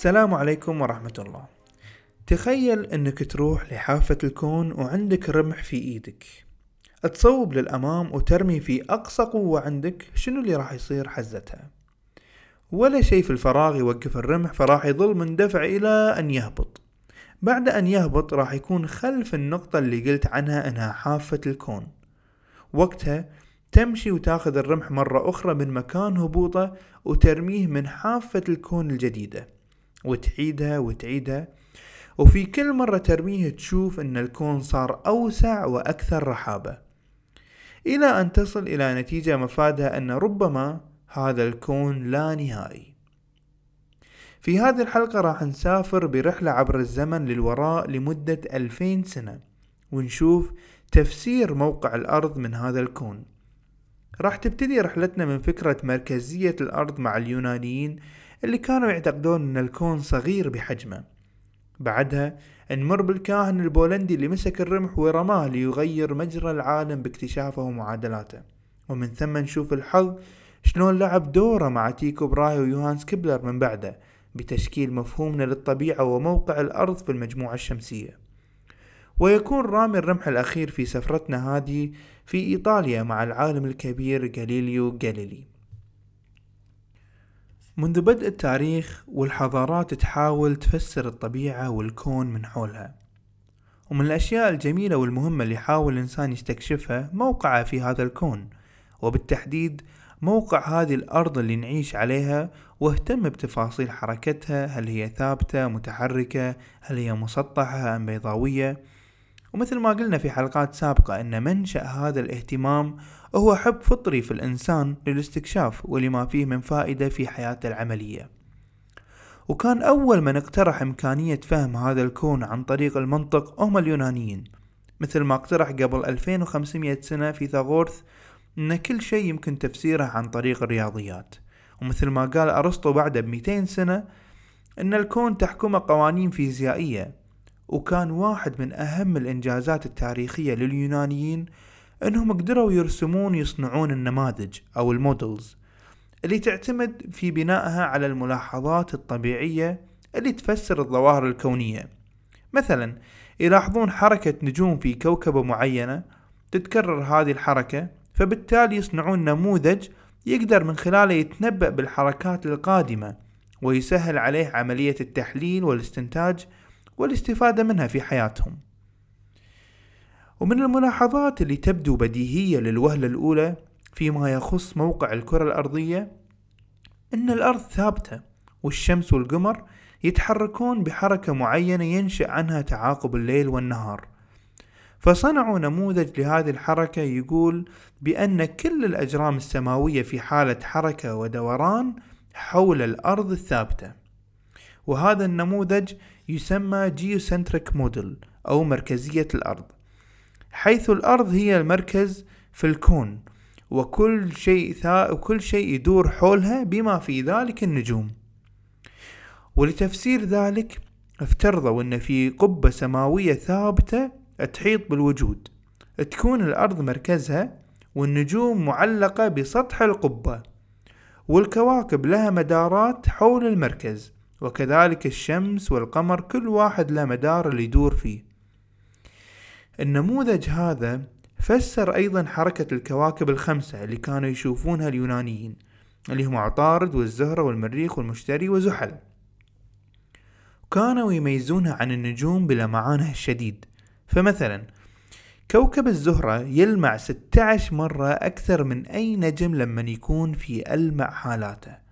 السلام عليكم ورحمة الله. تخيل إنك تروح لحافة الكون وعندك رمح في إيدك. تصوب للأمام وترمي في أقصى قوة عندك شنو اللي راح يصير حزتها؟ ولا شيء في الفراغ يوقف الرمح فراح يظل مندفع إلى أن يهبط. بعد أن يهبط راح يكون خلف النقطة اللي قلت عنها إنها حافة الكون. وقتها تمشي وتاخذ الرمح مرة أخرى من مكان هبوطه وترميه من حافة الكون الجديدة. وتعيدها وتعيدها. وفي كل مرة ترميه تشوف إن الكون صار أوسع وأكثر رحابة. إلى أن تصل إلى نتيجة مفادها إن ربما هذا الكون لا نهائي. في هذه الحلقة راح نسافر برحلة عبر الزمن للوراء لمدة ألفين سنة ونشوف تفسير موقع الأرض من هذا الكون. راح تبتدي رحلتنا من فكرة مركزية الأرض مع اليونانيين اللي كانوا يعتقدون أن الكون صغير بحجمه. بعدها نمر بالكاهن البولندي اللي مسك الرمح ورماه ليغير مجرى العالم باكتشافه ومعادلاته. ومن ثم نشوف الحظ شلون لعب دوره مع تيكو براهي ويوهانس كيبلر من بعده بتشكيل مفهومنا للطبيعة وموقع الأرض في المجموعة الشمسية. ويكون رامي الرمح الأخير في سفرتنا هذه في إيطاليا مع العالم الكبير غاليليو غاليلي. منذ بدء التاريخ والحضارات تحاول تفسر الطبيعة والكون من حولها. ومن الأشياء الجميلة والمهمة اللي يحاول الإنسان يستكشفها موقعه في هذا الكون وبالتحديد موقع هذه الأرض اللي نعيش عليها واهتم بتفاصيل حركتها هل هي ثابتة متحركة هل هي مسطحة أم بيضاوية. ومثل ما قلنا في حلقات سابقة أن منشأ هذا الاهتمام هو حب فطري في الإنسان للاستكشاف ولما فيه من فائدة في حياته العملية. وكان أول من اقترح إمكانية فهم هذا الكون عن طريق المنطق هم اليونانيين. مثل ما اقترح قبل 2500 سنة فيثاغورث أن كل شيء يمكن تفسيره عن طريق الرياضيات. ومثل ما قال أرسطو بعده بمئتين سنة أن الكون تحكمه قوانين فيزيائية وكان واحد من أهم الإنجازات التاريخية لليونانيين أنهم قدروا يرسمون يصنعون النماذج أو المودلز اللي تعتمد في بنائها على الملاحظات الطبيعية اللي تفسر الظواهر الكونية. مثلا يلاحظون حركة نجوم في كوكبة معينة تتكرر هذه الحركة فبالتالي يصنعون نموذج يقدر من خلاله يتنبأ بالحركات القادمة ويسهل عليه عملية التحليل والاستنتاج والاستفادة منها في حياتهم. ومن الملاحظات اللي تبدو بديهية للوهلة الأولى فيما يخص موقع الكرة الأرضية أن الأرض ثابتة والشمس والقمر يتحركون بحركة معينة ينشأ عنها تعاقب الليل والنهار. فصنعوا نموذج لهذه الحركة يقول بأن كل الأجرام السماوية في حالة حركة ودوران حول الأرض الثابتة وهذا النموذج يسمى جيوسنتريك موديل أو مركزية الأرض حيث الأرض هي المركز في الكون وكل شيء ثا وكل شيء يدور حولها بما في ذلك النجوم. ولتفسير ذلك افترضوا أن في قبة سماوية ثابتة تحيط بالوجود تكون الأرض مركزها والنجوم معلقة بسطح القبة والكواكب لها مدارات حول المركز. وكذلك الشمس والقمر كل واحد له مدار اللي يدور فيه. النموذج هذا فسر أيضا حركة الكواكب الخمسة اللي كانوا يشوفونها اليونانيين اللي هم عطارد والزهرة والمريخ والمشتري وزحل. كانوا يميزونها عن النجوم بلمعانها الشديد فمثلا كوكب الزهرة يلمع 16 مرة أكثر من أي نجم لما يكون في ألمع حالاته.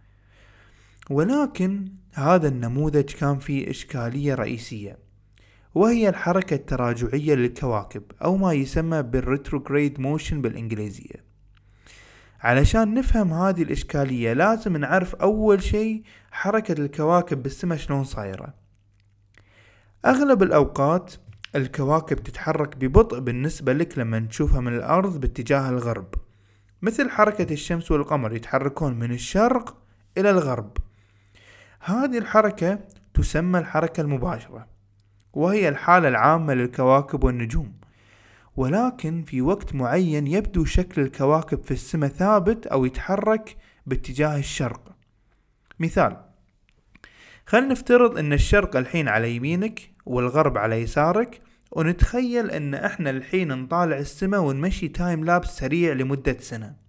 ولكن هذا النموذج كان فيه إشكالية رئيسية وهي الحركة التراجعية للكواكب أو ما يسمى بال retrograde motion بالإنجليزية. علشان نفهم هذه الإشكالية لازم نعرف أول شي حركة الكواكب بالسماء شلون صايرة. أغلب الأوقات الكواكب تتحرك ببطء بالنسبة لك لما تشوفها من الأرض باتجاه الغرب مثل حركة الشمس والقمر يتحركون من الشرق إلى الغرب. هذه الحركة تسمى الحركة المباشرة وهي الحالة العامة للكواكب والنجوم. ولكن في وقت معين يبدو شكل الكواكب في السماء ثابت أو يتحرك باتجاه الشرق. مثال خلينا نفترض إن الشرق الحين على يمينك والغرب على يسارك ونتخيل إن إحنا الحين نطالع السماء ونمشي تايم لابس سريع لمدة سنة.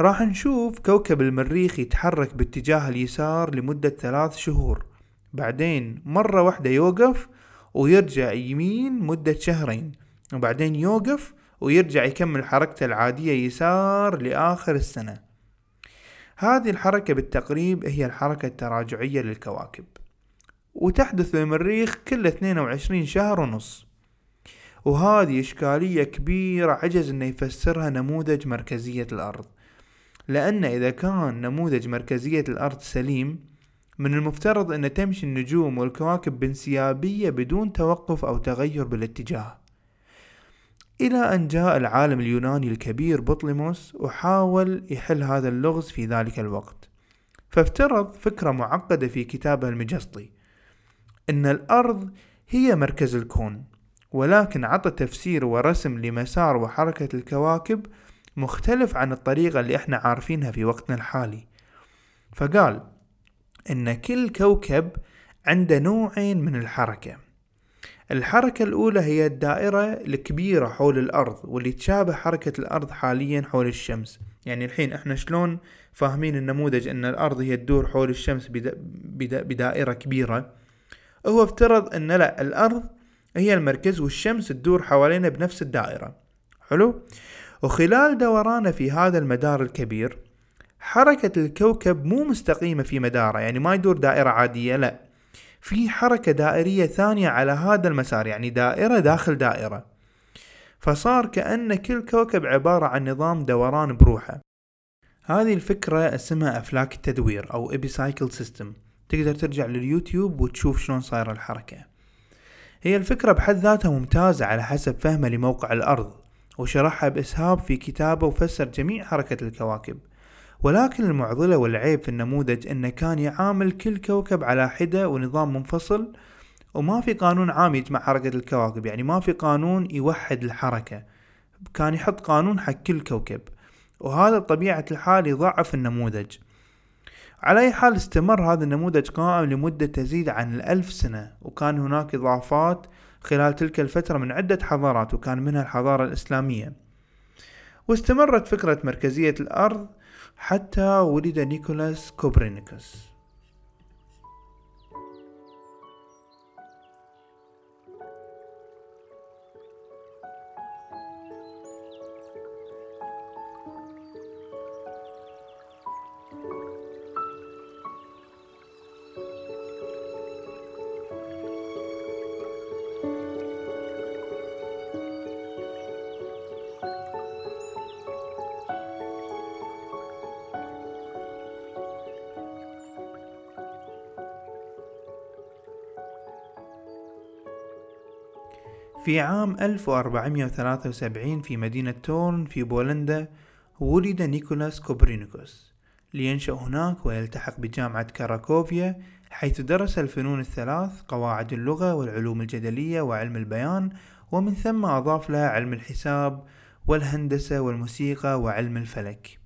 راح نشوف كوكب المريخ يتحرك باتجاه اليسار لمدة ثلاث شهور. بعدين مرة واحدة يوقف ويرجع يمين مدة شهرين. وبعدين يوقف ويرجع يكمل حركته العادية يسار لآخر السنة. هذه الحركة بالتقريب هي الحركة التراجعية للكواكب. وتحدث للمريخ كل 22 شهر ونص. وهذه إشكالية كبيرة عجز إنه يفسرها نموذج مركزية الأرض. لأن إذا كان نموذج مركزية الأرض سليم من المفترض أن تمشي النجوم والكواكب بانسيابية بدون توقف أو تغير بالاتجاه. إلى أن جاء العالم اليوناني الكبير بطليموس وحاول يحل هذا اللغز في ذلك الوقت. فافترض فكرة معقدة في كتابه المجسطي أن الأرض هي مركز الكون ولكن عطى تفسير ورسم لمسار وحركة الكواكب مختلف عن الطريقة اللي إحنا عارفينها في وقتنا الحالي. فقال إن كل كوكب عنده نوعين من الحركة. الحركة الأولى هي الدائرة الكبيرة حول الأرض واللي تشابه حركة الأرض حاليا حول الشمس. يعني الحين إحنا شلون فاهمين النموذج إن الأرض هي تدور حول الشمس بدائرة كبيرة؟ هو افترض إن لا الأرض هي المركز والشمس تدور حوالينا بنفس الدائرة. حلو؟ وخلال دورانه في هذا المدار الكبير حركة الكوكب مو مستقيمة في مداره يعني ما يدور دائرة عادية لا. في حركة دائرية ثانية على هذا المسار يعني دائرة داخل دائرة. فصار كأن كل كوكب عبارة عن نظام دوران بروحه. هذه الفكرة اسمها أفلاك التدوير أو epicycle system تقدر ترجع لليوتيوب وتشوف شلون صايرة الحركة. هي الفكرة بحد ذاتها ممتازة على حسب فهمه لموقع الأرض. وشرحها بإسهاب في كتابه وفسر جميع حركة الكواكب. ولكن المعضلة والعيب في النموذج إنه كان يعامل كل كوكب على حدة ونظام منفصل وما في قانون عام يجمع حركة الكواكب. يعني ما في قانون يوحد الحركة. كان يحط قانون حق كل كوكب. وهذا بطبيعة الحال يضعف النموذج. على أي حال استمر هذا النموذج قائم لمدة تزيد عن الألف سنة وكان هناك إضافات خلال تلك الفترة من عدة حضارات وكان منها الحضارة الإسلامية. واستمرت فكرة مركزية الأرض حتى ولد نيكولاس كوبرنيكوس. في عام 1473 في مدينة تورن في بولندا ولد نيكولاس كوبرنيكوس لينشأ هناك ويلتحق بجامعة كراكوفيا حيث درس الفنون الثلاث قواعد اللغة والعلوم الجدلية وعلم البيان ومن ثم أضاف لها علم الحساب والهندسة والموسيقى وعلم الفلك.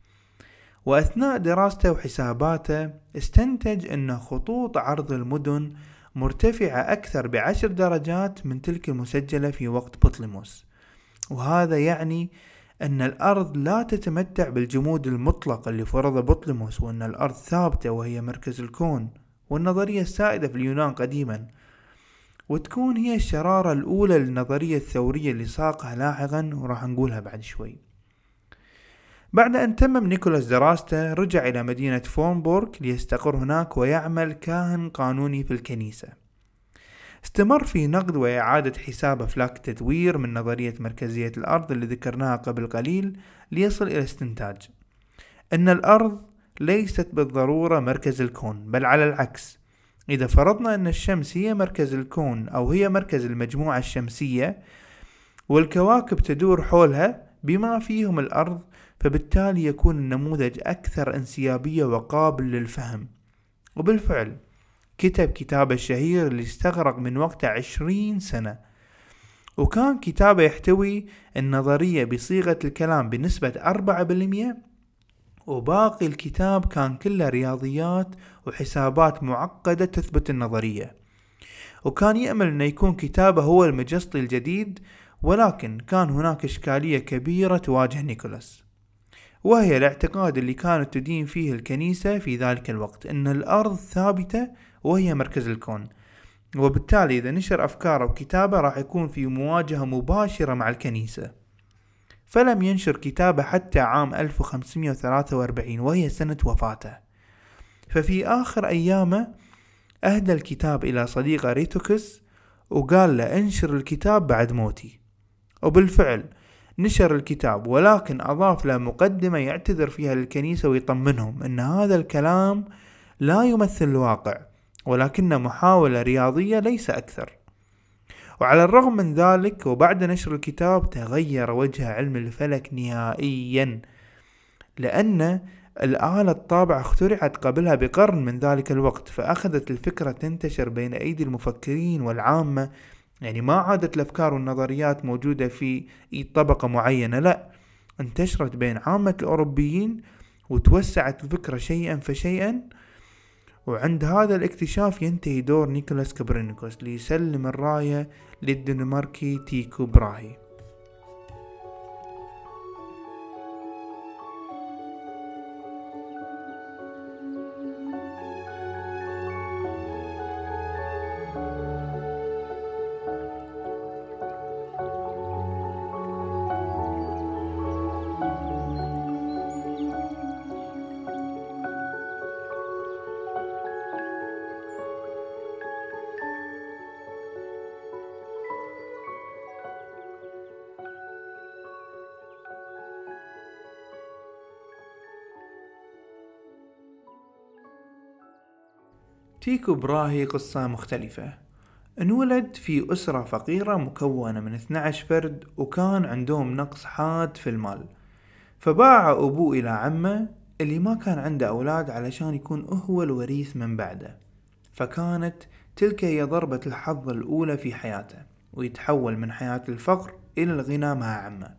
وأثناء دراسته وحساباته استنتج أن خطوط عرض المدن مرتفعة أكثر بعشر درجات من تلك المسجلة في وقت بطليموس وهذا يعني أن الأرض لا تتمتع بالجمود المطلق اللي فرضه بطليموس وأن الأرض ثابتة وهي مركز الكون والنظرية السائدة في اليونان قديما. وتكون هي الشرارة الأولى للنظرية الثورية اللي ساقها لاحقا وراح نقولها بعد شوي. بعد أن تمم نيكولاس دراسته رجع إلى مدينة فورنبورغ ليستقر هناك ويعمل كاهن قانوني في الكنيسة. استمر في نقد وإعادة حساب أفلاك التدوير من نظرية مركزية الأرض اللي ذكرناها قبل قليل ليصل إلى استنتاج. أن الأرض ليست بالضرورة مركز الكون بل على العكس. إذا فرضنا أن الشمس هي مركز الكون أو هي مركز المجموعة الشمسية والكواكب تدور حولها بما فيهم الأرض فبالتالي يكون النموذج أكثر انسيابية وقابل للفهم. وبالفعل كتب كتابه الشهير اللي استغرق من وقته عشرين سنة. وكان كتابه يحتوي النظرية بصيغة الكلام بنسبة أربعة بالمية وباقي الكتاب كان كله رياضيات وحسابات معقدة تثبت النظرية. وكان يأمل أن يكون كتابه هو المجسطي الجديد ولكن كان هناك إشكالية كبيرة تواجه نيكولاس وهي الاعتقاد اللي كانت تدين فيه الكنيسة في ذلك الوقت أن الأرض ثابتة وهي مركز الكون وبالتالي إذا نشر أفكاره وكتابه راح يكون في مواجهة مباشرة مع الكنيسة. فلم ينشر كتابه حتى عام 1543 وهي سنة وفاته. ففي آخر أيامه أهدى الكتاب إلى صديقه ريتوكس وقال له انشر الكتاب بعد موتي. وبالفعل نشر الكتاب ولكن أضاف له مقدمة يعتذر فيها للكنيسة ويطمنهم أن هذا الكلام لا يمثل الواقع ولكنه محاولة رياضية ليس أكثر. وعلى الرغم من ذلك وبعد نشر الكتاب تغير وجه علم الفلك نهائيا لأن الآلة الطابعة اخترعت قبلها بقرن من ذلك الوقت فأخذت الفكرة تنتشر بين أيدي المفكرين والعامة يعني ما عادت الأفكار والنظريات موجودة في طبقة معينة لا. انتشرت بين عامة الأوروبيين وتوسعت الفكرة شيئا فشيئا. وعند هذا الاكتشاف ينتهي دور نيكولاس كوبرنيكوس ليسلم الراية للدنماركي تيكو براهي. تيكو براهي قصة مختلفة. انولد في أسرة فقيرة مكونة من 12 فرد وكان عندهم نقص حاد في المال. فباع أبوه إلى عمه اللي ما كان عنده أولاد علشان يكون هو الوريث من بعده. فكانت تلك هي ضربة الحظ الأولى في حياته ويتحول من حياة الفقر إلى الغنى مع عمه.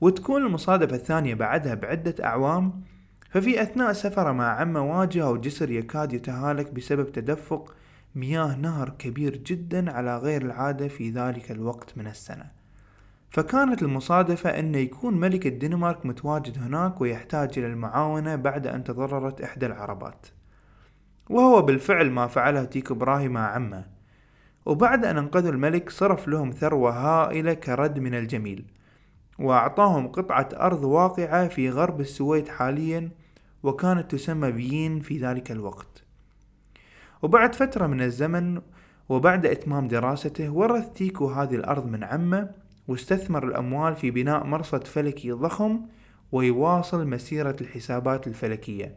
وتكون المصادفة الثانية بعدها بعدة أعوام ففي أثناء سفره مع عمه واجهه جسر يكاد يتهالك بسبب تدفق مياه نهر كبير جدا على غير العادة في ذلك الوقت من السنة. فكانت المصادفة أن يكون ملك الدنمارك متواجد هناك ويحتاج إلى المعاونة بعد أن تضررت إحدى العربات. وهو بالفعل ما فعله تيكو براهي مع عمه. وبعد أن أنقذوا الملك صرف لهم ثروة هائلة كرد من الجميل وأعطاهم قطعة أرض واقعة في غرب السويد حاليا وكانت تسمى بيين في ذلك الوقت. وبعد فترة من الزمن وبعد إتمام دراسته ورث تيكو هذه الأرض من عمه واستثمر الأموال في بناء مرصد فلكي ضخم ويواصل مسيرة الحسابات الفلكية.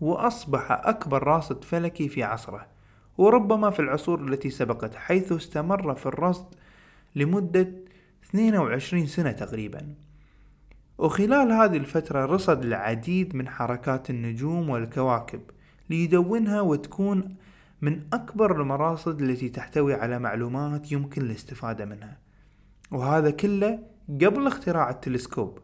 وأصبح أكبر راصد فلكي في عصره وربما في العصور التي سبقت حيث استمر في الرصد لمدة 22 سنة تقريبا. وخلال هذه الفترة رصد العديد من حركات النجوم والكواكب ليدونها وتكون من أكبر المراصد التي تحتوي على معلومات يمكن الاستفادة منها. وهذا كله قبل اختراع التلسكوب.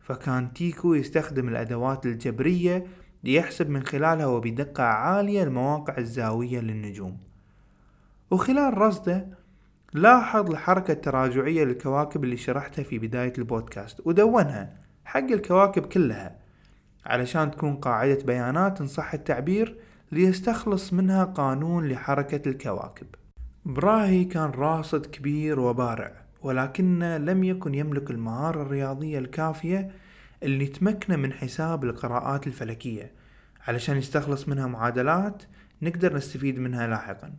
فكان تيكو يستخدم الأدوات الجبرية ليحسب من خلالها وبدقة عالية المواقع الزاوية للنجوم. وخلال رصده لاحظ الحركة التراجعية للكواكب اللي شرحتها في بداية البودكاست ودونها حق الكواكب كلها علشان تكون قاعدة بيانات إن صح التعبير ليستخلص منها قانون لحركة الكواكب. براهي كان راصد كبير وبارع ولكنه لم يكن يملك المهارة الرياضية الكافية اللي تمكنه من حساب القراءات الفلكية. علشان يستخلص منها معادلات نقدر نستفيد منها لاحقا.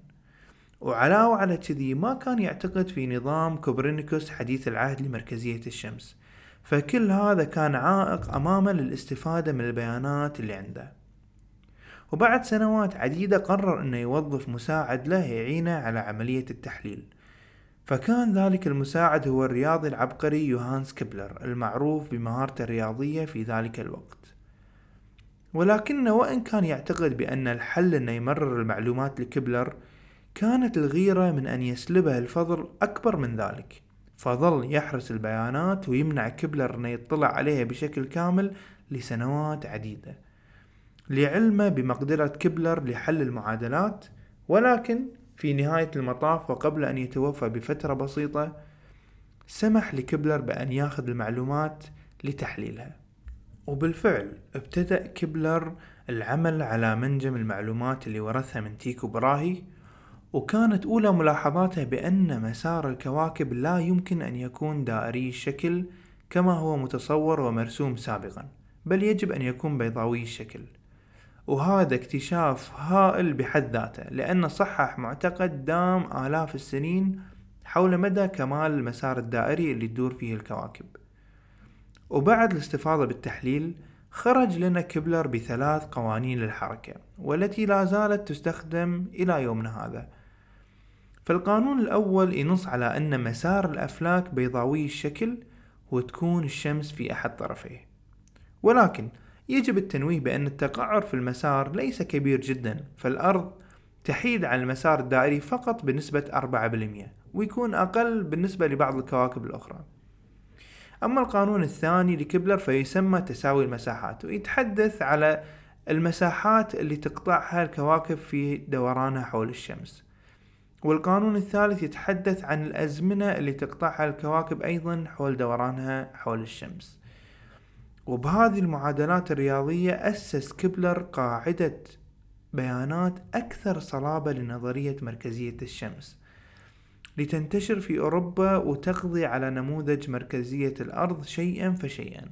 وعلاوة على كذي ما كان يعتقد في نظام كوبرنيكوس حديث العهد لمركزية الشمس فكل هذا كان عائق أمامه للاستفادة من البيانات اللي عنده. وبعد سنوات عديدة قرر أنه يوظف مساعد له يعينه على عملية التحليل. فكان ذلك المساعد هو الرياضي العبقري يوهانس كبلر المعروف بمهارته الرياضية في ذلك الوقت. ولكنه وإن كان يعتقد بأن الحل أنه يمرر المعلومات لكبلر كانت الغيرة من أن يسلبه الفضل أكبر من ذلك. فظل يحرس البيانات ويمنع كبلر أن يطلع عليها بشكل كامل لسنوات عديدة. لعلمه بمقدرة كبلر لحل المعادلات ولكن في نهاية المطاف وقبل أن يتوفى بفترة بسيطة سمح لكبلر بأن ياخذ المعلومات لتحليلها. وبالفعل ابتدأ كبلر العمل على منجم المعلومات اللي ورثها من تيكو براهي وكانت أولى ملاحظاته بأن مسار الكواكب لا يمكن أن يكون دائري الشكل كما هو متصور ومرسوم سابقا بل يجب أن يكون بيضاوي الشكل وهذا اكتشاف هائل بحد ذاته لأنه صحح معتقد دام آلاف السنين حول مدى كمال المسار الدائري اللي تدور فيه الكواكب. وبعد الاستفاضة بالتحليل خرج لنا كبلر بثلاث قوانين للحركة والتي لا زالت تستخدم إلى يومنا هذا. فالقانون الأول ينص على أن مسار الأفلاك بيضاوي الشكل وتكون الشمس في أحد طرفيه. ولكن يجب التنويه بأن التقعر في المسار ليس كبير جدا فالأرض تحيد عن المسار الدائري فقط بنسبة 4% ويكون أقل بالنسبة لبعض الكواكب الأخرى. أما القانون الثاني لكبلر فيسمى تساوي المساحات ويتحدث على المساحات اللي تقطعها الكواكب في دورانها حول الشمس. والقانون الثالث يتحدث عن الأزمنة اللي تقطعها الكواكب أيضا حول دورانها حول الشمس. وبهذه المعادلات الرياضية أسس كبلر قاعدة بيانات أكثر صلابة لنظرية مركزية الشمس لتنتشر في أوروبا وتقضي على نموذج مركزية الأرض شيئا فشيئا.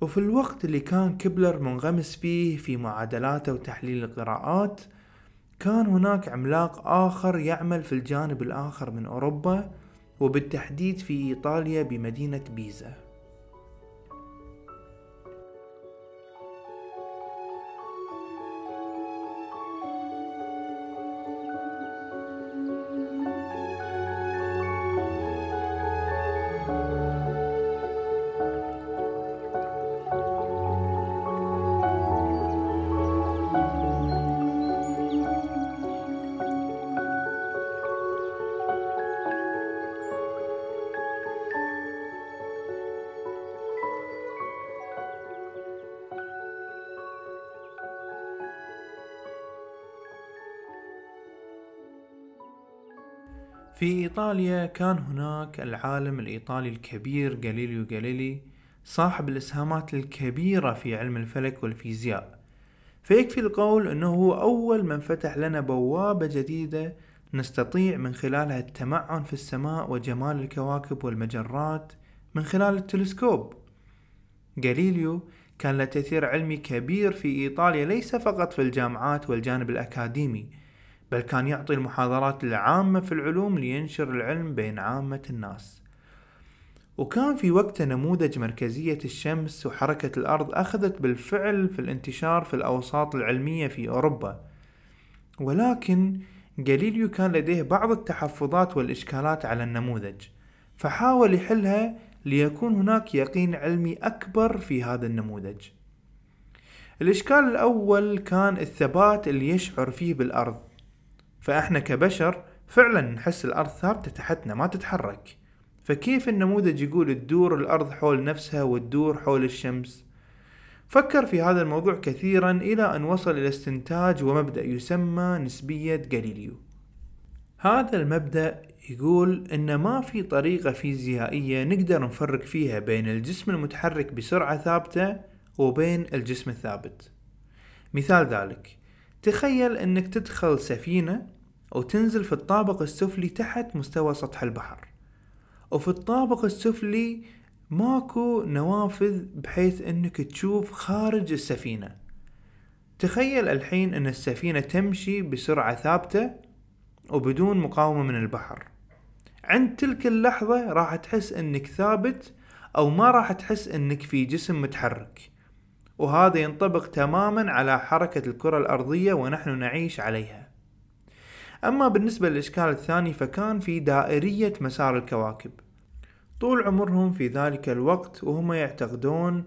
وفي الوقت اللي كان كبلر منغمس فيه في معادلاته وتحليل القراءات كان هناك عملاق آخر يعمل في الجانب الآخر من أوروبا وبالتحديد في إيطاليا بمدينة بيزا. في إيطاليا كان هناك العالم الإيطالي الكبير غاليليو غاليلي صاحب الإسهامات الكبيرة في علم الفلك والفيزياء. فيكفي القول أنه هو أول من فتح لنا بوابة جديدة نستطيع من خلالها التمعن في السماء وجمال الكواكب والمجرات من خلال التلسكوب. غاليليو كان له تأثير علمي كبير في إيطاليا ليس فقط في الجامعات والجانب الأكاديمي. بل كان يعطي المحاضرات العامة في العلوم لينشر العلم بين عامة الناس. وكان في وقته نموذج مركزية الشمس وحركة الأرض أخذت بالفعل في الانتشار في الأوساط العلمية في أوروبا. ولكن جاليليو كان لديه بعض التحفظات والإشكالات على النموذج فحاول يحلها ليكون هناك يقين علمي أكبر في هذا النموذج. الإشكال الأول كان الثبات اللي يشعر فيه بالأرض. فاحنا كبشر فعلا نحس الأرض ثابتة تحتنا ما تتحرك. فكيف النموذج يقول تدور الأرض حول نفسها وتدور حول الشمس؟ فكر في هذا الموضوع كثيرا إلى أن وصل إلى استنتاج ومبدأ يسمى نسبية غاليليو. هذا المبدأ يقول إن ما في طريقة فيزيائية نقدر نفرق فيها بين الجسم المتحرك بسرعة ثابتة وبين الجسم الثابت. مثال ذلك تخيل إنك تدخل سفينة وتنزل في الطابق السفلي تحت مستوى سطح البحر. وفي الطابق السفلي ماكو نوافذ بحيث إنك تشوف خارج السفينة. تخيل الحين إن السفينة تمشي بسرعة ثابتة وبدون مقاومة من البحر. عند تلك اللحظة راح تحس إنك ثابت أو ما راح تحس إنك في جسم متحرك. وهذا ينطبق تماما على حركة الكرة الأرضية ونحن نعيش عليها. أما بالنسبة للإشكال الثاني فكان في دائرية مسار الكواكب. طول عمرهم في ذلك الوقت وهم يعتقدون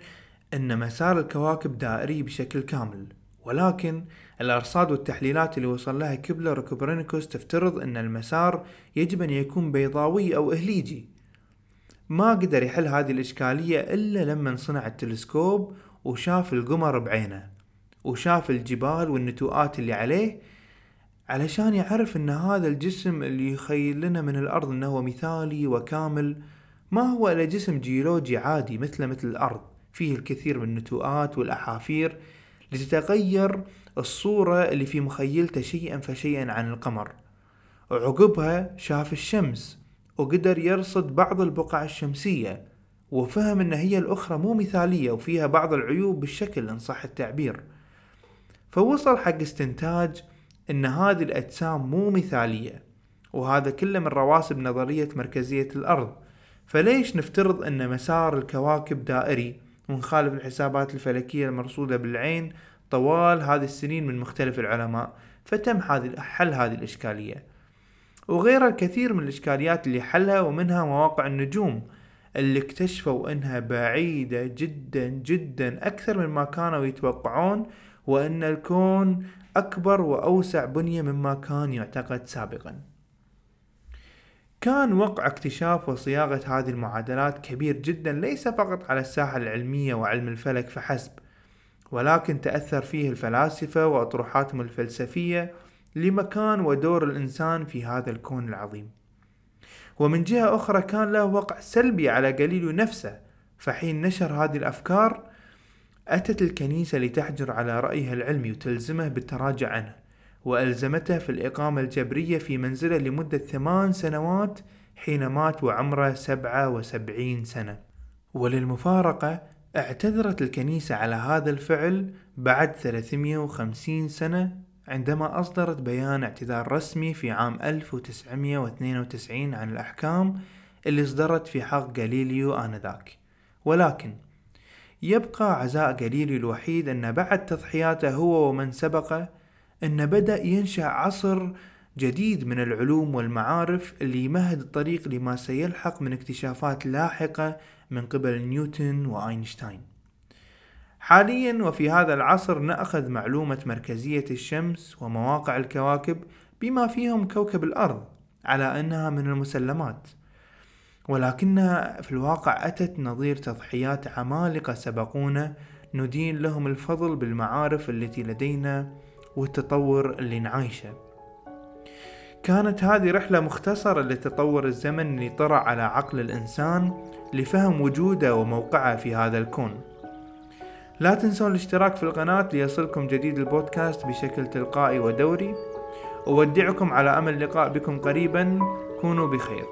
أن مسار الكواكب دائري بشكل كامل ولكن الأرصاد والتحليلات اللي وصل لها كبلر وكوبرنيكوس تفترض أن المسار يجب أن يكون بيضاوي أو إهليجي. ما قدر يحل هذه الإشكالية إلا لما صنع التلسكوب وشاف القمر بعينه وشاف الجبال والنتوءات اللي عليه علشان يعرف إن هذا الجسم اللي يخيل لنا من الأرض إنه هو مثالي وكامل ما هو إلا جسم جيولوجي عادي مثله مثل الأرض. فيه الكثير من النتوءات والأحافير لتتغير الصورة اللي في مخيلته شيئا فشيئا عن القمر. وعقبها شاف الشمس وقدر يرصد بعض البقع الشمسية وفهم إن هي الأخرى مو مثالية وفيها بعض العيوب بالشكل إن صح التعبير. فوصل حق استنتاج إن هذه الأجسام مو مثالية وهذا كله من رواسب نظرية مركزية الأرض. فليش نفترض إن مسار الكواكب دائري ونخالف الحسابات الفلكية المرصودة بالعين طوال هذه السنين من مختلف العلماء؟ فتم حل هذه الإشكالية. وغيرها الكثير من الإشكاليات اللي حلها ومنها مواقع النجوم اللي اكتشفوا إنها بعيدة جدا جدا أكثر مما كانوا يتوقعون وأن الكون أكبر وأوسع بنية مما كان يعتقد سابقا. كان وقع اكتشاف وصياغة هذه المعادلات كبير جدا ليس فقط على الساحة العلمية وعلم الفلك فحسب ولكن تأثر فيه الفلاسفة وأطروحاتهم الفلسفية لمكان ودور الإنسان في هذا الكون العظيم. ومن جهة أخرى كان له وقع سلبي على جاليليو نفسه فحين نشر هذه الأفكار أتت الكنيسة لتحجر على رأيها العلمي وتلزمه بالتراجع عنه وألزمته في الإقامة الجبرية في منزله لمدة ثمان سنوات حين مات وعمره سبعة وسبعين سنة. وللمفارقة اعتذرت الكنيسة على هذا الفعل بعد 350 سنة عندما أصدرت بيان اعتذار رسمي في عام 1992 عن الأحكام اللي صدرت في حق جاليليو آنذاك. ولكن يبقى عزاء جاليليو الوحيد أن بعد تضحياته هو ومن سبقه أن بدأ ينشأ عصر جديد من العلوم والمعارف اللي يمهد الطريق لما سيلحق من اكتشافات لاحقة من قبل نيوتن وأينشتاين. حاليا وفي هذا العصر نأخذ معلومة مركزية الشمس ومواقع الكواكب بما فيهم كوكب الأرض على أنها من المسلمات. ولكنها في الواقع أتت نظير تضحيات عمالقة سبقونا ندين لهم الفضل بالمعارف التي لدينا والتطور اللي نعيشه. كانت هذه رحلة مختصرة لتطور الزمن اللي طرأ على عقل الإنسان لفهم وجوده وموقعه في هذا الكون. لا تنسون الاشتراك في القناة ليصلكم جديد البودكاست بشكل تلقائي ودوري. أودعكم على أمل اللقاء بكم قريبا. كونوا بخير.